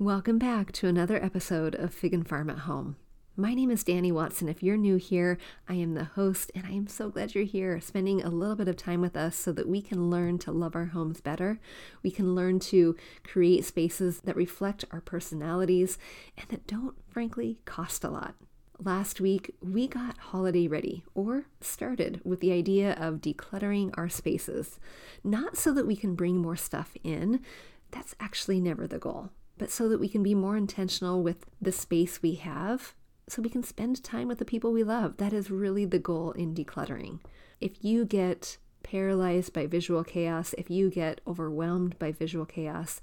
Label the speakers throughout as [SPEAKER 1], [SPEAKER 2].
[SPEAKER 1] Welcome back to another episode of Fig and Farm at Home. My name is Dani Watson. If you're new here, I am the host, and I am so glad you're here, spending a little bit of time with us so that we can learn to love our homes better. We can learn to create spaces that reflect our personalities and that don't, frankly, cost a lot. Last week, we got holiday ready or started with the idea of decluttering our spaces. Not so that we can bring more stuff in, that's actually never the goal but so that we can be more intentional with the space we have, so we can spend time with the people we love. That is really the goal in decluttering. If you get paralyzed by visual chaos, if you get overwhelmed by visual chaos,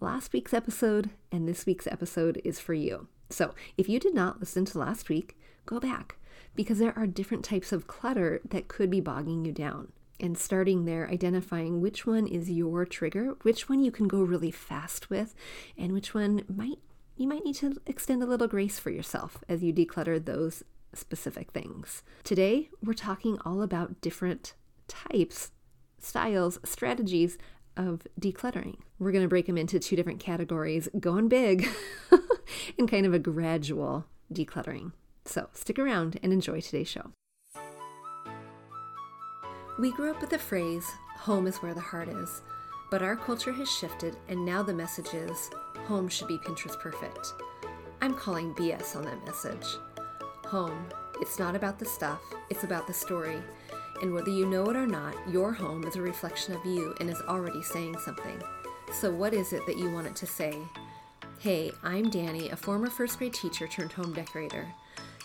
[SPEAKER 1] last week's episode and this week's episode is for you. So if you did not listen to last week, go back because there are different types of clutter that could be bogging you down and starting there, identifying which one is your trigger, which one you can go really fast with, and which one might you might need to extend a little grace for yourself as you declutter those specific things. Today, we're talking all about different types, styles, strategies of decluttering. We're going to break them into two different categories going big and kind of a gradual decluttering. So stick around and enjoy today's show. We grew up with the phrase, home is where the heart is, but our culture has shifted and now the message is, home should be Pinterest perfect. I'm calling BS on that message. Home, it's not about the stuff, it's about the story. And whether you know it or not, your home is a reflection of you and is already saying something. So, what is it that you want it to say? Hey, I'm Dani, a former first grade teacher turned home decorator.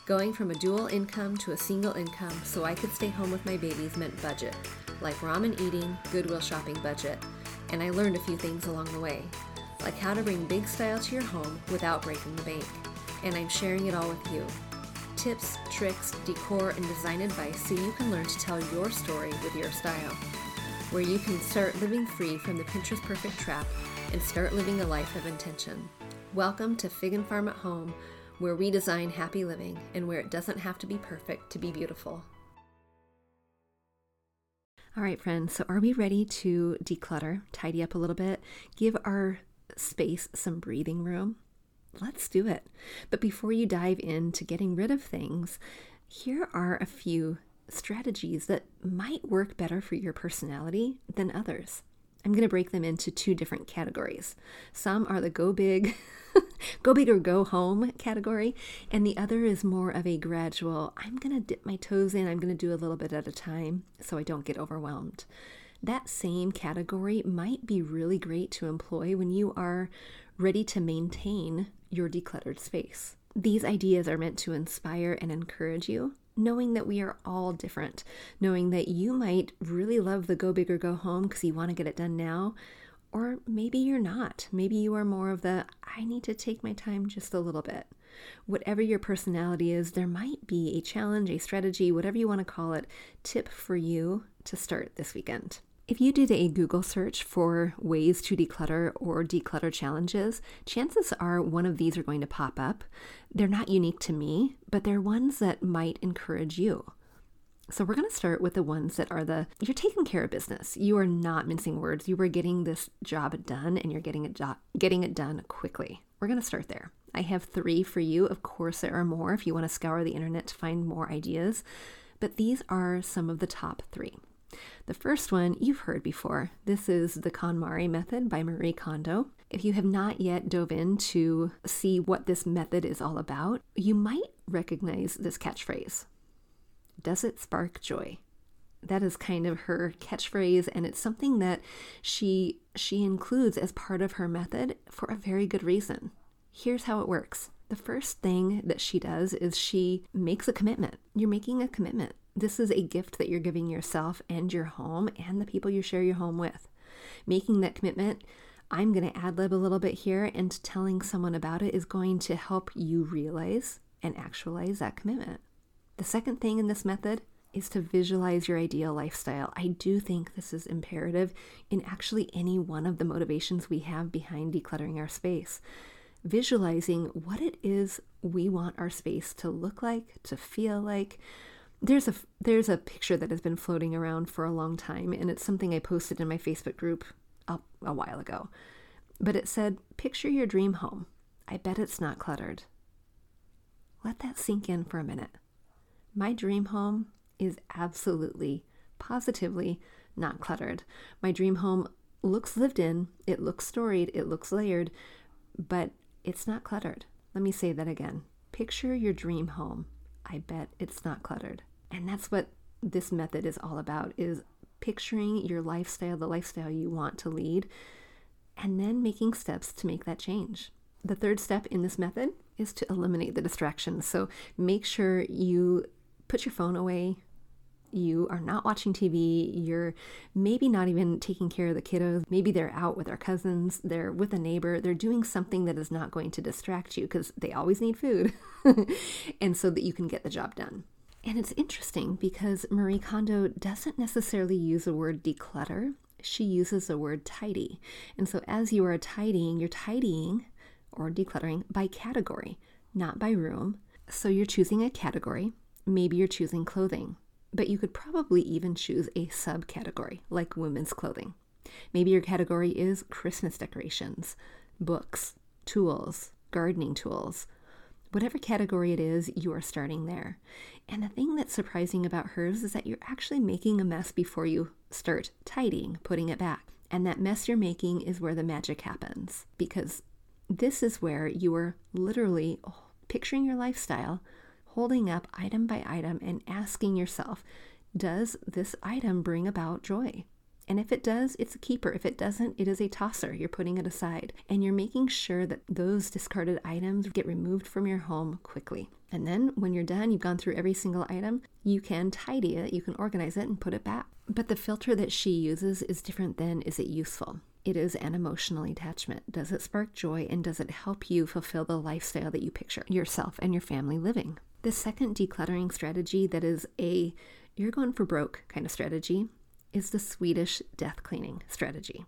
[SPEAKER 1] Going from a dual income to a single income so I could stay home with my babies meant budget, like ramen eating, Goodwill shopping budget, and I learned a few things along the way, like how to bring big style to your home without breaking the bank. And I'm sharing it all with you. Tips, tricks, decor, and design advice so you can learn to tell your story with your style. Where you can start living free from the Pinterest perfect trap and start living a life of intention. Welcome to Fig and Farm at Home where we design happy living and where it doesn't have to be perfect to be beautiful. All right, friends, so are we ready to declutter, tidy up a little bit, give our space some breathing room? Let's do it. But before you dive into getting rid of things, here are a few strategies that might work better for your personality than others. I'm going to break them into two different categories. Some are the go big, go big or go home category, and the other is more of a gradual, I'm going to dip my toes in, I'm going to do a little bit at a time so I don't get overwhelmed. That same category might be really great to employ when you are ready to maintain your decluttered space. These ideas are meant to inspire and encourage you knowing that we are all different, knowing that you might really love the go big or go home because you want to get it done now, or maybe you're not. Maybe you are more of the I need to take my time just a little bit. Whatever your personality is, there might be a challenge, a strategy, whatever you want to call it, tip for you to start this weekend. If you did a Google search for ways to declutter or declutter challenges, chances are one of these are going to pop up. They're not unique to me, but they're ones that might encourage you. So we're going to start with the ones that are the you're taking care of business. You are not mincing words. You are getting this job done and you're getting it jo- getting it done quickly. We're going to start there. I have 3 for you. Of course there are more if you want to scour the internet to find more ideas, but these are some of the top 3. The first one you've heard before. This is the KonMari method by Marie Kondo. If you have not yet dove in to see what this method is all about, you might recognize this catchphrase. Does it spark joy? That is kind of her catchphrase and it's something that she she includes as part of her method for a very good reason. Here's how it works. The first thing that she does is she makes a commitment. You're making a commitment this is a gift that you're giving yourself and your home and the people you share your home with. Making that commitment, I'm going to ad lib a little bit here, and telling someone about it is going to help you realize and actualize that commitment. The second thing in this method is to visualize your ideal lifestyle. I do think this is imperative in actually any one of the motivations we have behind decluttering our space. Visualizing what it is we want our space to look like, to feel like, there's a there's a picture that has been floating around for a long time and it's something I posted in my Facebook group a, a while ago. but it said, Picture your dream home. I bet it's not cluttered. Let that sink in for a minute. My dream home is absolutely, positively not cluttered. My dream home looks lived in, it looks storied, it looks layered, but it's not cluttered. Let me say that again. Picture your dream home. I bet it's not cluttered. And that's what this method is all about is picturing your lifestyle, the lifestyle you want to lead, and then making steps to make that change. The third step in this method is to eliminate the distractions. So make sure you put your phone away. You are not watching TV. You're maybe not even taking care of the kiddos. Maybe they're out with their cousins. They're with a neighbor. They're doing something that is not going to distract you because they always need food. and so that you can get the job done. And it's interesting because Marie Kondo doesn't necessarily use the word declutter. She uses the word tidy. And so as you are tidying, you're tidying or decluttering by category, not by room. So you're choosing a category. Maybe you're choosing clothing, but you could probably even choose a subcategory like women's clothing. Maybe your category is Christmas decorations, books, tools, gardening tools, Whatever category it is, you are starting there. And the thing that's surprising about hers is that you're actually making a mess before you start tidying, putting it back. And that mess you're making is where the magic happens because this is where you are literally picturing your lifestyle, holding up item by item, and asking yourself, does this item bring about joy? And if it does, it's a keeper. If it doesn't, it is a tosser. You're putting it aside. And you're making sure that those discarded items get removed from your home quickly. And then when you're done, you've gone through every single item, you can tidy it, you can organize it and put it back. But the filter that she uses is different than is it useful? It is an emotional attachment. Does it spark joy and does it help you fulfill the lifestyle that you picture yourself and your family living? The second decluttering strategy that is a you're going for broke kind of strategy is the Swedish death cleaning strategy.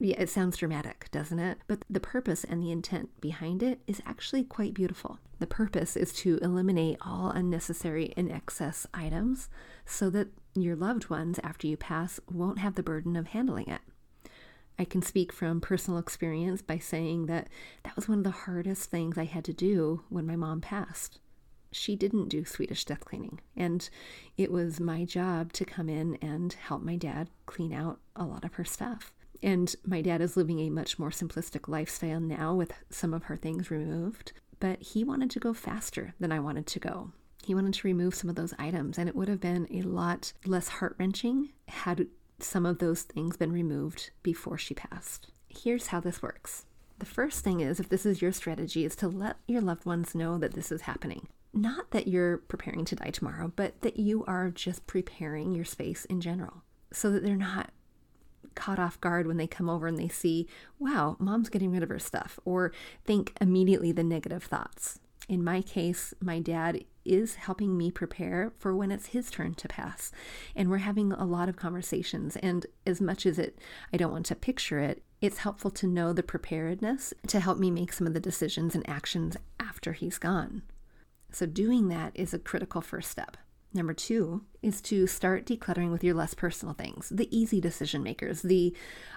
[SPEAKER 1] Yeah, it sounds dramatic, doesn't it? But the purpose and the intent behind it is actually quite beautiful. The purpose is to eliminate all unnecessary and excess items so that your loved ones, after you pass, won't have the burden of handling it. I can speak from personal experience by saying that that was one of the hardest things I had to do when my mom passed she didn't do Swedish death cleaning. And it was my job to come in and help my dad clean out a lot of her stuff. And my dad is living a much more simplistic lifestyle now with some of her things removed. But he wanted to go faster than I wanted to go. He wanted to remove some of those items, and it would have been a lot less heart wrenching had some of those things been removed before she passed. Here's how this works. The first thing is, if this is your strategy, is to let your loved ones know that this is happening not that you're preparing to die tomorrow, but that you are just preparing your space in general so that they're not caught off guard when they come over and they see, wow, mom's getting rid of her stuff, or think immediately the negative thoughts. In my case, my dad is helping me prepare for when it's his turn to pass. And we're having a lot of conversations. And as much as it, I don't want to picture it, it's helpful to know the preparedness to help me make some of the decisions and actions after he's gone. So, doing that is a critical first step. Number two is to start decluttering with your less personal things, the easy decision makers. The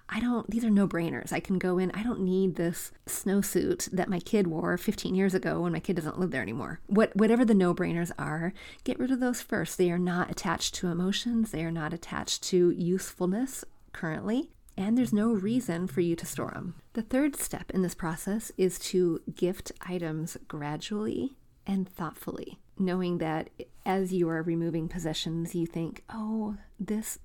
[SPEAKER 1] I don't, these are no brainers. I can go in, I don't need this snowsuit that my kid wore 15 years ago when my kid doesn't live there anymore. What, whatever the no brainers are, get rid of those first. They are not attached to emotions, they are not attached to usefulness currently. And there's no reason for you to store them. The third step in this process is to gift items gradually and thoughtfully, knowing that as you are removing possessions, you think, oh, this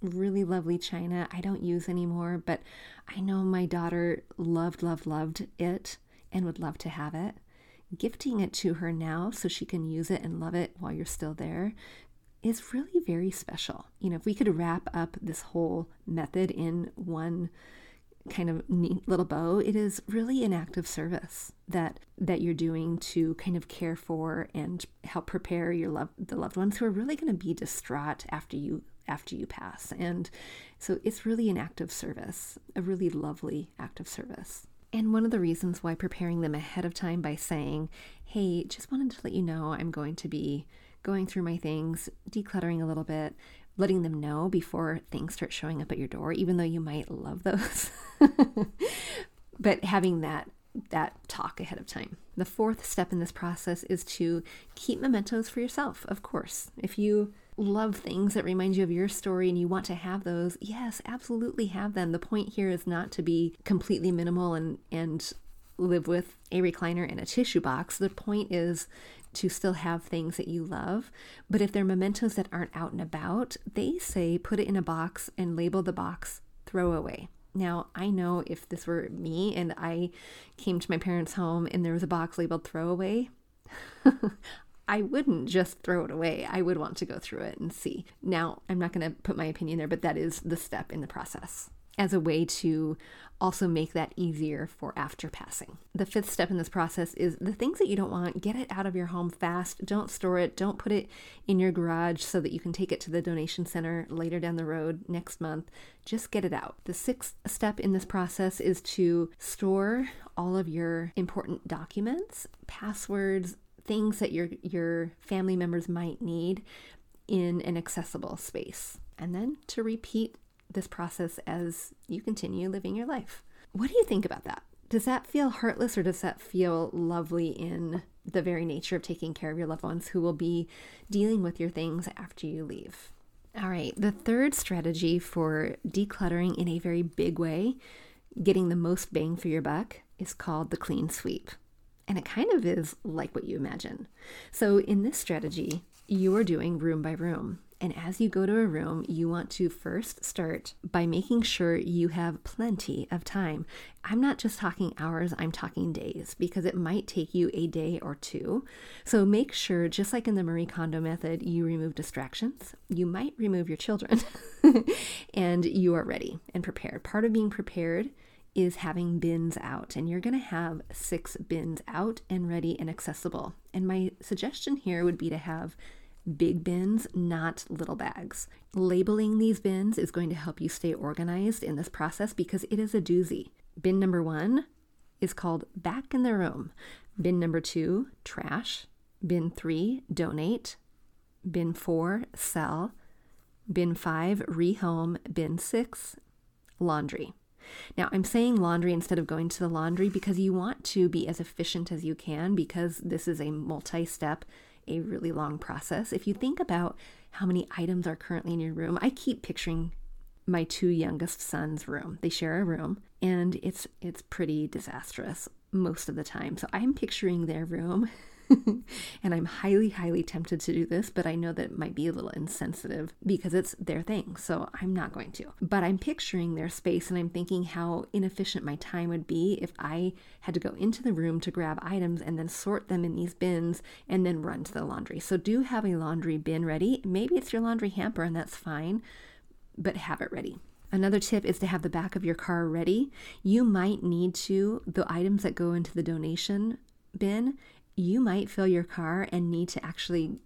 [SPEAKER 1] really lovely china I don't use anymore, but I know my daughter loved, loved, loved it and would love to have it. Gifting it to her now so she can use it and love it while you're still there is really very special. You know, if we could wrap up this whole method in one kind of neat little bow it is really an act of service that that you're doing to kind of care for and help prepare your love the loved ones who are really going to be distraught after you after you pass. And so it's really an act of service a really lovely act of service. And one of the reasons why preparing them ahead of time by saying hey just wanted to let you know i'm going to be going through my things decluttering a little bit letting them know before things start showing up at your door, even though you might love those. but having that that talk ahead of time. The fourth step in this process is to keep mementos for yourself, of course. If you love things that remind you of your story and you want to have those, yes, absolutely have them. The point here is not to be completely minimal and and live with a recliner and a tissue box. The point is to still have things that you love. But if they're mementos that aren't out and about, they say put it in a box and label the box throwaway. Now, I know if this were me and I came to my parents' home and there was a box labeled throwaway, I wouldn't just throw it away. I would want to go through it and see. Now, I'm not going to put my opinion there, but that is the step in the process as a way to also make that easier for after passing. The fifth step in this process is the things that you don't want, get it out of your home fast. Don't store it, don't put it in your garage so that you can take it to the donation center later down the road next month. Just get it out. The sixth step in this process is to store all of your important documents, passwords, things that your your family members might need in an accessible space. And then to repeat this process as you continue living your life. What do you think about that? Does that feel heartless or does that feel lovely in the very nature of taking care of your loved ones who will be dealing with your things after you leave? All right, the third strategy for decluttering in a very big way, getting the most bang for your buck, is called the clean sweep. And it kind of is like what you imagine. So, in this strategy, you are doing room by room. And as you go to a room, you want to first start by making sure you have plenty of time. I'm not just talking hours, I'm talking days because it might take you a day or two. So make sure, just like in the Marie Kondo method, you remove distractions. You might remove your children and you are ready and prepared. Part of being prepared is having bins out, and you're going to have six bins out and ready and accessible. And my suggestion here would be to have big bins, not little bags. Labeling these bins is going to help you stay organized in this process because it is a doozy. Bin number one is called Back in the Room. Bin number two, Trash. Bin three, Donate. Bin four, Sell. Bin five, Rehome. Bin six, Laundry. Now, I'm saying laundry instead of going to the laundry because you want to be as efficient as you can because this is a multi step a really long process. If you think about how many items are currently in your room, I keep picturing my two youngest sons' room. They share a room and it's it's pretty disastrous most of the time. So I'm picturing their room and I'm highly, highly tempted to do this, but I know that it might be a little insensitive because it's their thing. So I'm not going to. But I'm picturing their space and I'm thinking how inefficient my time would be if I had to go into the room to grab items and then sort them in these bins and then run to the laundry. So do have a laundry bin ready. Maybe it's your laundry hamper and that's fine, but have it ready. Another tip is to have the back of your car ready. You might need to, the items that go into the donation bin, you might fill your car and need to actually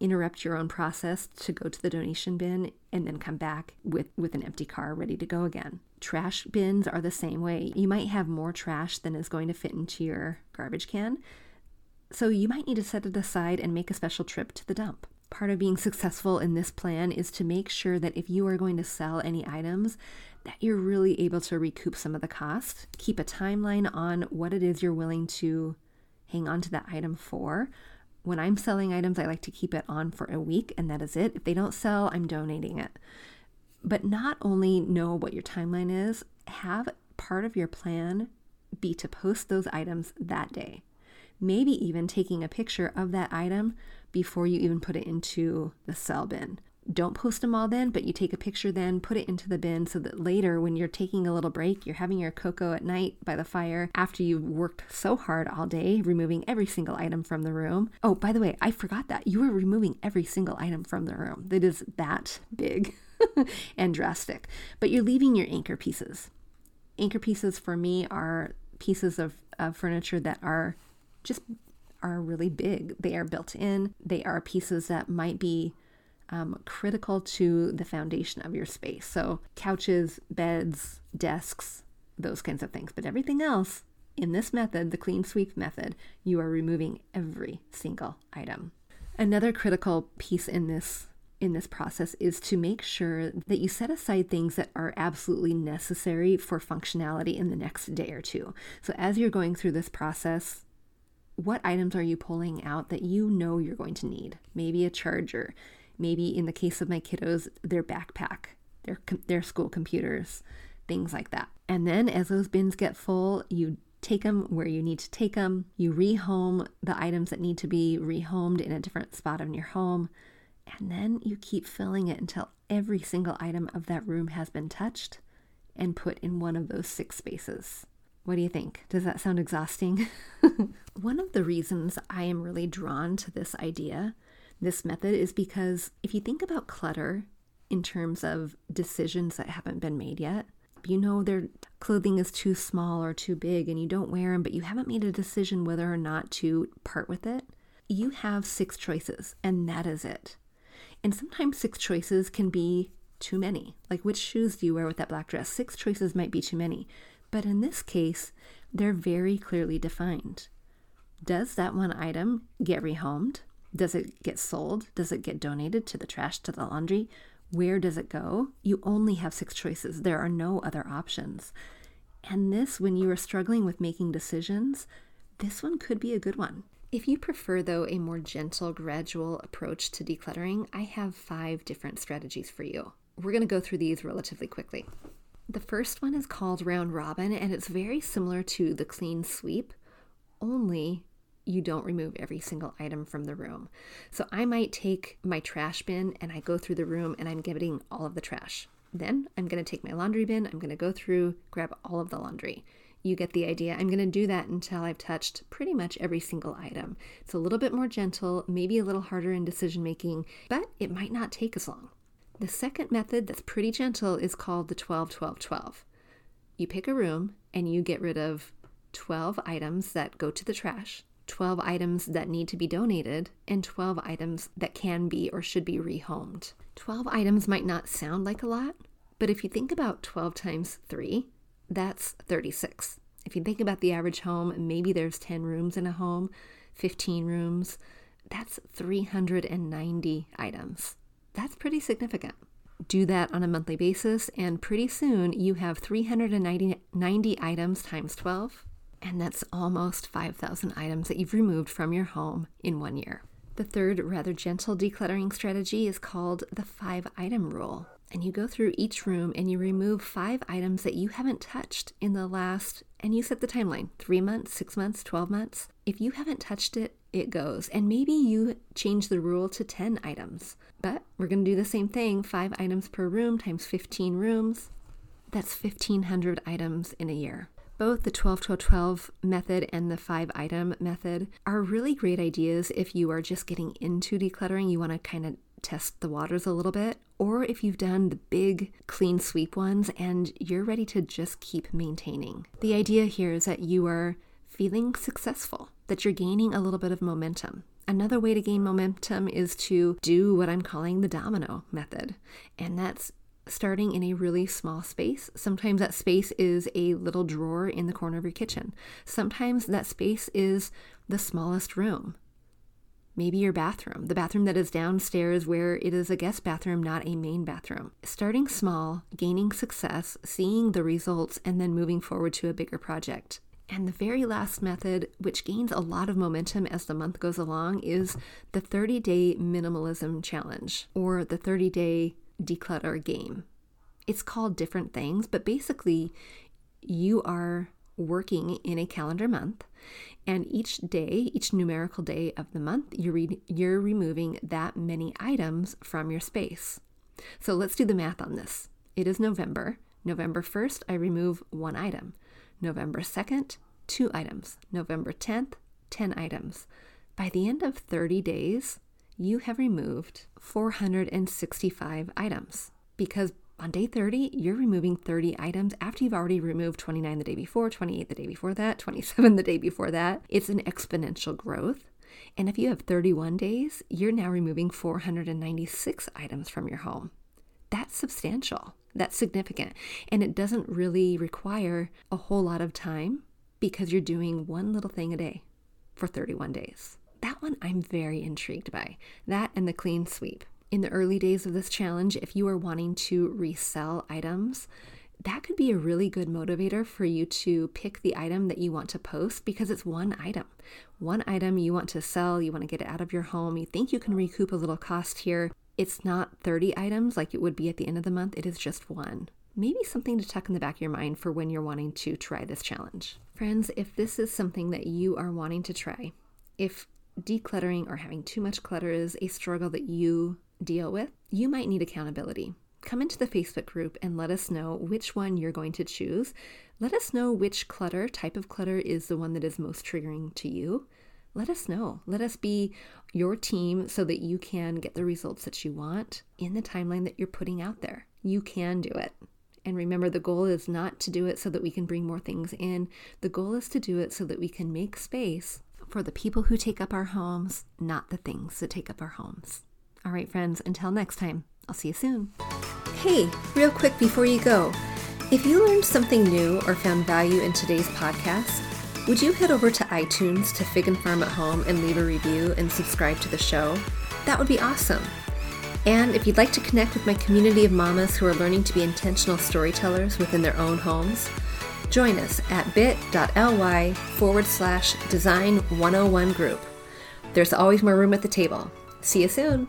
[SPEAKER 1] interrupt your own process to go to the donation bin and then come back with, with an empty car ready to go again. Trash bins are the same way. You might have more trash than is going to fit into your garbage can. So you might need to set it aside and make a special trip to the dump. Part of being successful in this plan is to make sure that if you are going to sell any items, that you're really able to recoup some of the cost. Keep a timeline on what it is you're willing to hang on to that item for. When I'm selling items, I like to keep it on for a week and that is it. If they don't sell, I'm donating it. But not only know what your timeline is, have part of your plan be to post those items that day. Maybe even taking a picture of that item before you even put it into the sell bin don't post them all then, but you take a picture then, put it into the bin so that later when you're taking a little break, you're having your cocoa at night by the fire after you've worked so hard all day, removing every single item from the room. Oh, by the way, I forgot that. You were removing every single item from the room. That is that big and drastic. But you're leaving your anchor pieces. Anchor pieces for me are pieces of, of furniture that are just are really big. They are built in. They are pieces that might be um, critical to the foundation of your space. So, couches, beds, desks, those kinds of things. But everything else in this method, the clean sweep method, you are removing every single item. Another critical piece in this in this process is to make sure that you set aside things that are absolutely necessary for functionality in the next day or two. So, as you're going through this process, what items are you pulling out that you know you're going to need? Maybe a charger, maybe in the case of my kiddos, their backpack, their, their school computers, things like that. And then as those bins get full, you take them where you need to take them. You rehome the items that need to be rehomed in a different spot in your home. And then you keep filling it until every single item of that room has been touched and put in one of those six spaces. What do you think? Does that sound exhausting? one of the reasons I am really drawn to this idea, this method, is because if you think about clutter in terms of decisions that haven't been made yet, you know their clothing is too small or too big and you don't wear them, but you haven't made a decision whether or not to part with it, you have six choices, and that is it. And sometimes six choices can be too many. Like, which shoes do you wear with that black dress? Six choices might be too many. But in this case, they're very clearly defined. Does that one item get rehomed? Does it get sold? Does it get donated to the trash, to the laundry? Where does it go? You only have six choices. There are no other options. And this, when you are struggling with making decisions, this one could be a good one. If you prefer, though, a more gentle, gradual approach to decluttering, I have five different strategies for you. We're going to go through these relatively quickly. The first one is called Round Robin, and it's very similar to the clean sweep, only you don't remove every single item from the room. So I might take my trash bin and I go through the room and I'm getting all of the trash. Then I'm going to take my laundry bin, I'm going to go through, grab all of the laundry. You get the idea. I'm going to do that until I've touched pretty much every single item. It's a little bit more gentle, maybe a little harder in decision making, but it might not take as long. The second method that's pretty gentle is called the 12 12 12. You pick a room and you get rid of 12 items that go to the trash, 12 items that need to be donated, and 12 items that can be or should be rehomed. 12 items might not sound like a lot, but if you think about 12 times 3, that's 36. If you think about the average home, maybe there's 10 rooms in a home, 15 rooms, that's 390 items. That's pretty significant. Do that on a monthly basis, and pretty soon you have 390 items times 12, and that's almost 5,000 items that you've removed from your home in one year. The third rather gentle decluttering strategy is called the five item rule and you go through each room and you remove five items that you haven't touched in the last, and you set the timeline three months, six months, 12 months. If you haven't touched it, it goes. And maybe you change the rule to 10 items, but we're going to do the same thing five items per room times 15 rooms. That's 1,500 items in a year. Both the 12 12 12 method and the 5 item method are really great ideas if you are just getting into decluttering. You want to kind of test the waters a little bit, or if you've done the big clean sweep ones and you're ready to just keep maintaining. The idea here is that you are feeling successful, that you're gaining a little bit of momentum. Another way to gain momentum is to do what I'm calling the domino method, and that's starting in a really small space. Sometimes that space is a little drawer in the corner of your kitchen. Sometimes that space is the smallest room. Maybe your bathroom, the bathroom that is downstairs where it is a guest bathroom, not a main bathroom. Starting small, gaining success, seeing the results, and then moving forward to a bigger project. And the very last method, which gains a lot of momentum as the month goes along, is the 30 day minimalism challenge or the 30 day declutter game. It's called different things, but basically, you are working in a calendar month and each day, each numerical day of the month, you're, re- you're removing that many items from your space. So let's do the math on this. It is November. November 1st, I remove one item. November 2nd, two items. November 10th, 10 items. By the end of 30 days, you have removed 465 items because on day 30, you're removing 30 items after you've already removed 29 the day before, 28 the day before that, 27 the day before that. It's an exponential growth. And if you have 31 days, you're now removing 496 items from your home. That's substantial. That's significant. And it doesn't really require a whole lot of time because you're doing one little thing a day for 31 days. That one I'm very intrigued by. That and the clean sweep. In the early days of this challenge, if you are wanting to resell items, that could be a really good motivator for you to pick the item that you want to post because it's one item. One item you want to sell, you want to get it out of your home, you think you can recoup a little cost here. It's not 30 items like it would be at the end of the month, it is just one. Maybe something to tuck in the back of your mind for when you're wanting to try this challenge. Friends, if this is something that you are wanting to try, if decluttering or having too much clutter is a struggle that you deal with, you might need accountability come into the Facebook group and let us know which one you're going to choose. Let us know which clutter, type of clutter, is the one that is most triggering to you. Let us know. Let us be your team so that you can get the results that you want in the timeline that you're putting out there. You can do it. And remember, the goal is not to do it so that we can bring more things in. The goal is to do it so that we can make space for the people who take up our homes, not the things that take up our homes. All right, friends, until next time, I'll see you soon. Hey, real quick before you go, if you learned something new or found value in today's podcast, would you head over to iTunes to Fig and Farm at Home and leave a review and subscribe to the show? That would be awesome. And if you'd like to connect with my community of mamas who are learning to be intentional storytellers within their own homes, join us at bit.ly forward slash design 101 group. There's always more room at the table. See you soon.